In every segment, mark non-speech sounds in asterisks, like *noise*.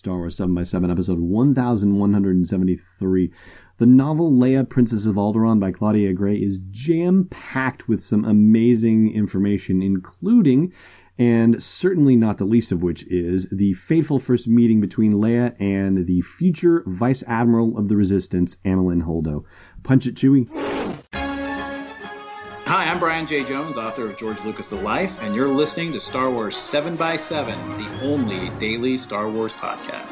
Star Wars 7 by 7 episode 1173. The novel Leia, Princess of Alderaan by Claudia Gray is jam packed with some amazing information, including, and certainly not the least of which, is the fateful first meeting between Leia and the future Vice Admiral of the Resistance, Amilyn Holdo. Punch it, Chewie. Hi, I'm Brian Jay Jones, author of George Lucas' The Life, and you're listening to Star Wars 7 by 7 the only daily Star Wars podcast.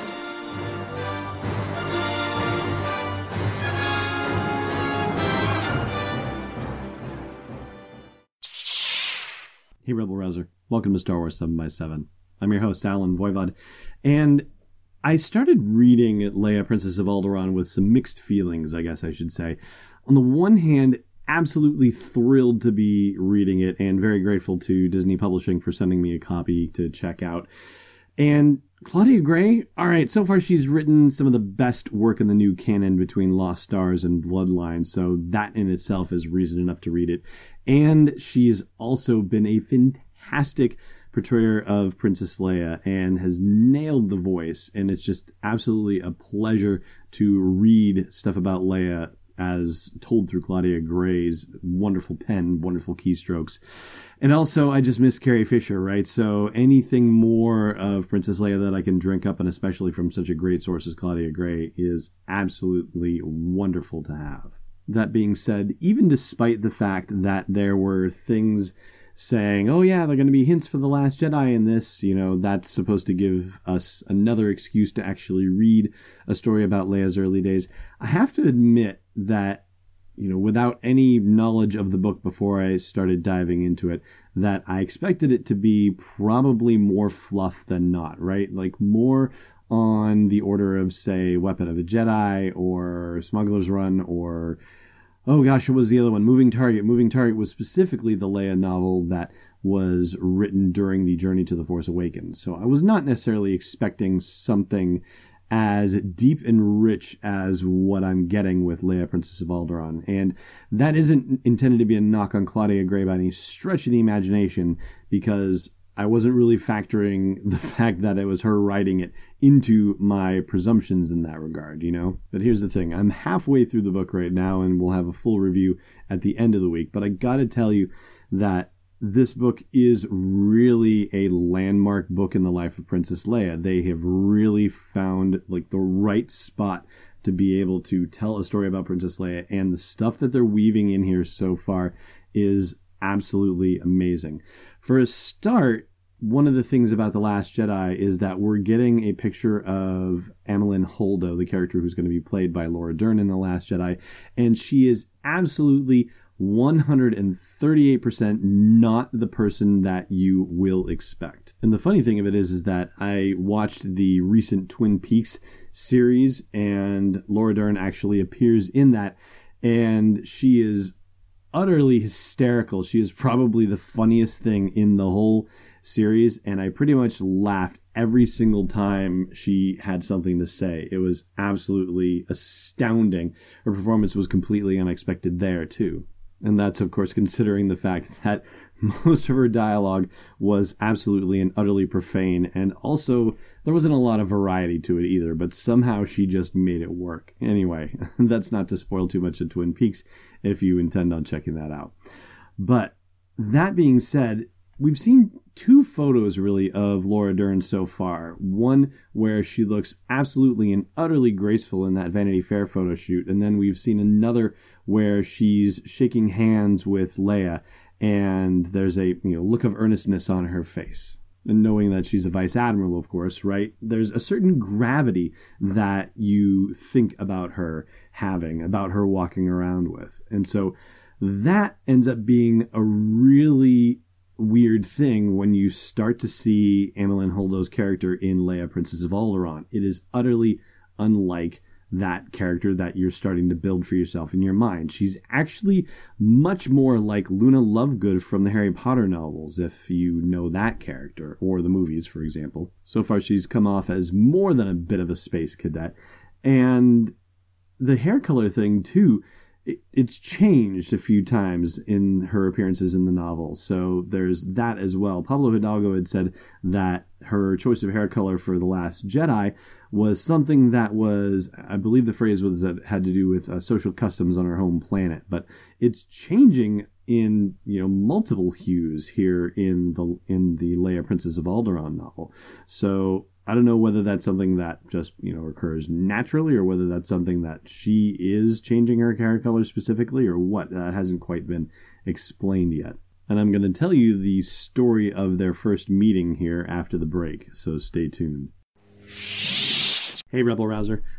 Hey, Rebel Rouser. Welcome to Star Wars 7 by 7 I'm your host, Allen Voivod, and I started reading Leia, Princess of Alderaan with some mixed feelings, I guess I should say. On the one hand, absolutely thrilled to be reading it and very grateful to Disney Publishing for sending me a copy to check out. And Claudia Gray, all right, so far she's written some of the best work in the new canon between Lost Stars and Bloodline, so that in itself is reason enough to read it. And she's also been a fantastic portrayer of Princess Leia and has nailed the voice. And it's just absolutely a pleasure to read stuff about Leia as told through Claudia Gray's wonderful pen, wonderful keystrokes. And also, I just miss Carrie Fisher, right? So anything more of Princess Leia that I can drink up, and especially from such a great source as Claudia Gray, is absolutely wonderful to have. That being said, even despite the fact that there were things saying, oh, yeah, there are going to be hints for The Last Jedi in this. You know, that's supposed to give us another excuse to actually read a story about Leia's early days. I have to admit that, you know, without any knowledge of the book before I started diving into it, that I expected it to be probably more fluff than not, right? Like more on the order of, say, Weapon of a Jedi or Smuggler's Run or oh gosh, what was the other one? Moving Target. Moving Target was specifically the Leia novel that was written during the journey to the Force Awakens. So I was not necessarily expecting something as deep and rich as what I'm getting with Leia, Princess of Alderaan. And that isn't intended to be a knock on Claudia Gray by any stretch of the imagination, because I wasn't really factoring *laughs* the fact that it was her writing it into my presumptions in that regard, you know? But here's the thing I'm halfway through the book right now, and we'll have a full review at the end of the week. But I gotta tell you that this book is really a landmark book in the life of Princess Leia. They have really found like the right spot to be able to tell a story about Princess Leia, and the stuff that they're weaving in here so far is absolutely amazing. For a start, one of the things about The Last Jedi is that we're getting a picture of Amilyn Holdo, the character who's going to be played by Laura Dern in The Last Jedi, and she is absolutely 138% not the person that you will expect. And the funny thing of it is is that I watched the recent Twin Peaks series and Laura Dern actually appears in that and she is utterly hysterical. She is probably the funniest thing in the whole series, and I pretty much laughed every single time she had something to say. It was absolutely astounding. Her performance was completely unexpected there, too. And that's, of course, considering the fact that *laughs* most of her dialogue was absolutely and utterly profane, and also there wasn't a lot of variety to it either, but somehow she just made it work. Anyway, *laughs* that's not to spoil too much of Twin Peaks if you intend on checking that out. But that being said, we've seen two photos really of Laura Dern so far. One where she looks absolutely and utterly graceful in that Vanity Fair photo shoot, and then we've seen another where she's shaking hands with Leia, and there's a you know look of earnestness on her face. And knowing that she's a vice admiral, of course, right? There's a certain gravity that you think about her having, about her walking around with. And so that ends up being a really weird thing when you start to see Amilyn Holdo's character in Leia, Princess of Alderaan. It is utterly unlike that character that you're starting to build for yourself in your mind. She's actually much more like Luna Lovegood from the Harry Potter novels, if you know that character, or the movies, for example. So far, she's come off as more than a bit of a space cadet. And the hair color thing, too, it's changed a few times in her appearances in the novel. So there's that as well. Pablo Hidalgo had said that her choice of hair color for The Last Jedi was something that was, I believe the phrase was that had to do with uh, social customs on her home planet. But it's changing in you know multiple hues here in the in the Leia Princess of Alderaan novel. So I don't know whether that's something that just, you know, occurs naturally or whether that's something that she is changing her hair color specifically or what. Uh, that hasn't quite been explained yet. And I'm going to tell you the story of their first meeting here after the break, so stay tuned. Hey, Rebel Rouser.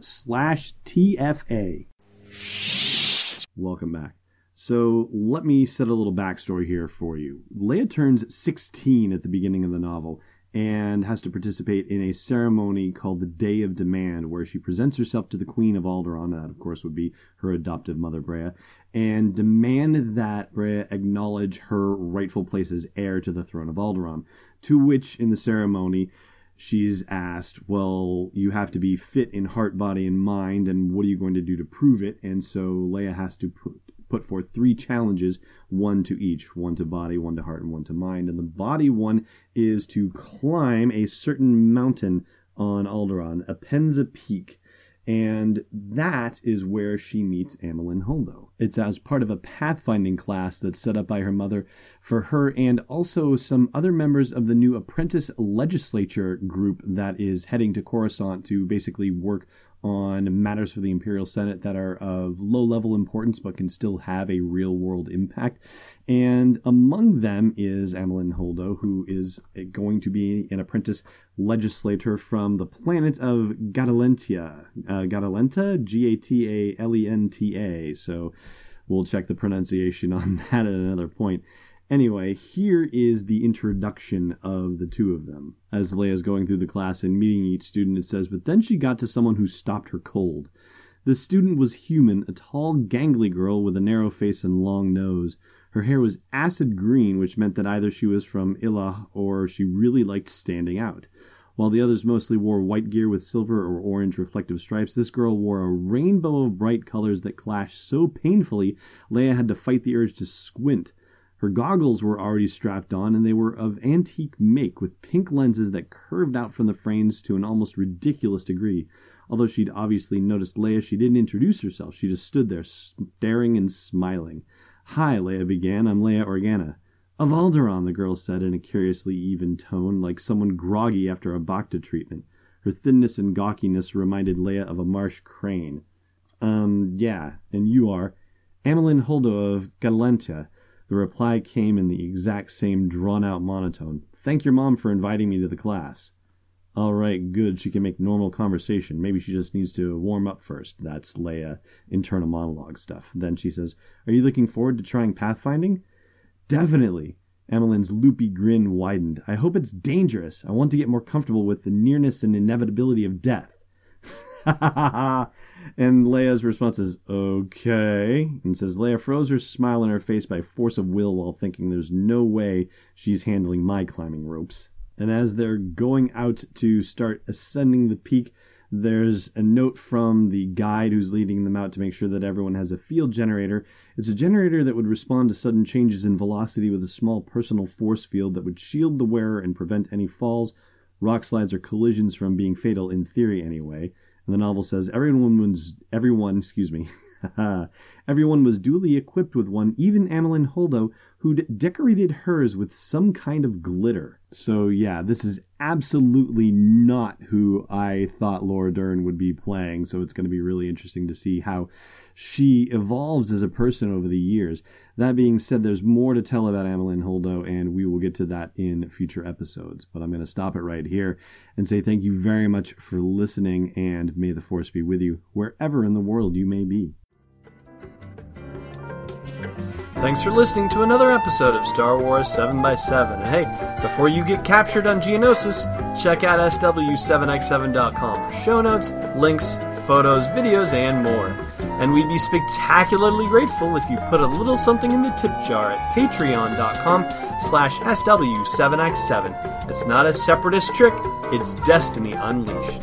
slash TFA. Welcome back. So let me set a little backstory here for you. Leia turns 16 at the beginning of the novel and has to participate in a ceremony called the Day of Demand, where she presents herself to the Queen of Alderaan, that of course would be her adoptive mother Breha, and demand that Breha acknowledge her rightful place as heir to the throne of Alderaan. To which, in the ceremony, she's asked, Well, you have to be fit in heart, body, and mind, and what are you going to do to prove it? And so Leia has to put, put forth three challenges, one to each one to body, one to heart, and one to mind. And the body one is to climb a certain mountain on Alderaan, Appenza Peak and that is where she meets Amilyn Holdo. It's as part of a pathfinding class that's set up by her mother for her and also some other members of the new apprentice legislature group that is heading to Coruscant to basically work on matters for the Imperial Senate that are of low level importance but can still have a real world impact. And among them is Amilyn Holdo, who is going to be an apprentice legislator from the planet of Gatalentia. Uh, Gatalenta? G A T A L E N T A. So we'll check the pronunciation *laughs* on that at another point. Anyway, here is the introduction of the two of them. As Leia's going through the class and meeting each student, it says, But then she got to someone who stopped her cold. The student was human, a tall, gangly girl with a narrow face and long nose. Her hair was acid green, which meant that either she was from Illah or she really liked standing out. While the others mostly wore white gear with silver or orange reflective stripes, this girl wore a rainbow of bright colors that clashed so painfully Leia had to fight the urge to squint. Her goggles were already strapped on, and they were of antique make, with pink lenses that curved out from the frames to an almost ridiculous degree. Although she'd obviously noticed Leia, she didn't introduce herself. She just stood there, staring and smiling. Hi, Leia began. I'm Leia Organa. Of Alderaan, the girl said in a curiously even tone, like someone groggy after a Bacta treatment. Her thinness and gawkiness reminded Leia of a marsh crane. Um, yeah, and you are? Amilyn Holdo of Galentia. The reply came in the exact same drawn out monotone. Thank your mom for inviting me to the class. All right, good. She can make normal conversation. Maybe she just needs to warm up first. That's Leia, internal monologue stuff. Then she says, Are you looking forward to trying pathfinding? Definitely. Amilyn's loopy grin widened. I hope it's dangerous. I want to get more comfortable with the nearness and inevitability of death. *laughs* and Leia's response is, okay. And says, Leia froze her smile on her face by force of will while thinking there's no way she's handling my climbing ropes. And as they're going out to start ascending the peak, there's a note from the guide who's leading them out to make sure that everyone has a field generator. It's a generator that would respond to sudden changes in velocity with a small personal force field that would shield the wearer and prevent any falls, rock slides, or collisions from being fatal in theory anyway. And the novel says everyone was everyone, excuse me. *laughs* everyone was duly equipped with one, even Amilyn Holdo, who'd decorated hers with some kind of glitter. So, yeah, this is absolutely not who I thought Laura Dern would be playing. So, it's going to be really interesting to see how she evolves as a person over the years. That being said, there's more to tell about Amilyn Holdo, and we will get to that in future episodes. But I'm going to stop it right here and say thank you very much for listening, and may the force be with you wherever in the world you may be. Thanks for listening to another episode of Star Wars 7x7. And hey, before you get captured on Geonosis, check out SW7x7.com for show notes, links, photos, videos, and more. And we'd be spectacularly grateful if you put a little something in the tip jar at patreon.com slash SW7x7. It's not a separatist trick, it's destiny unleashed.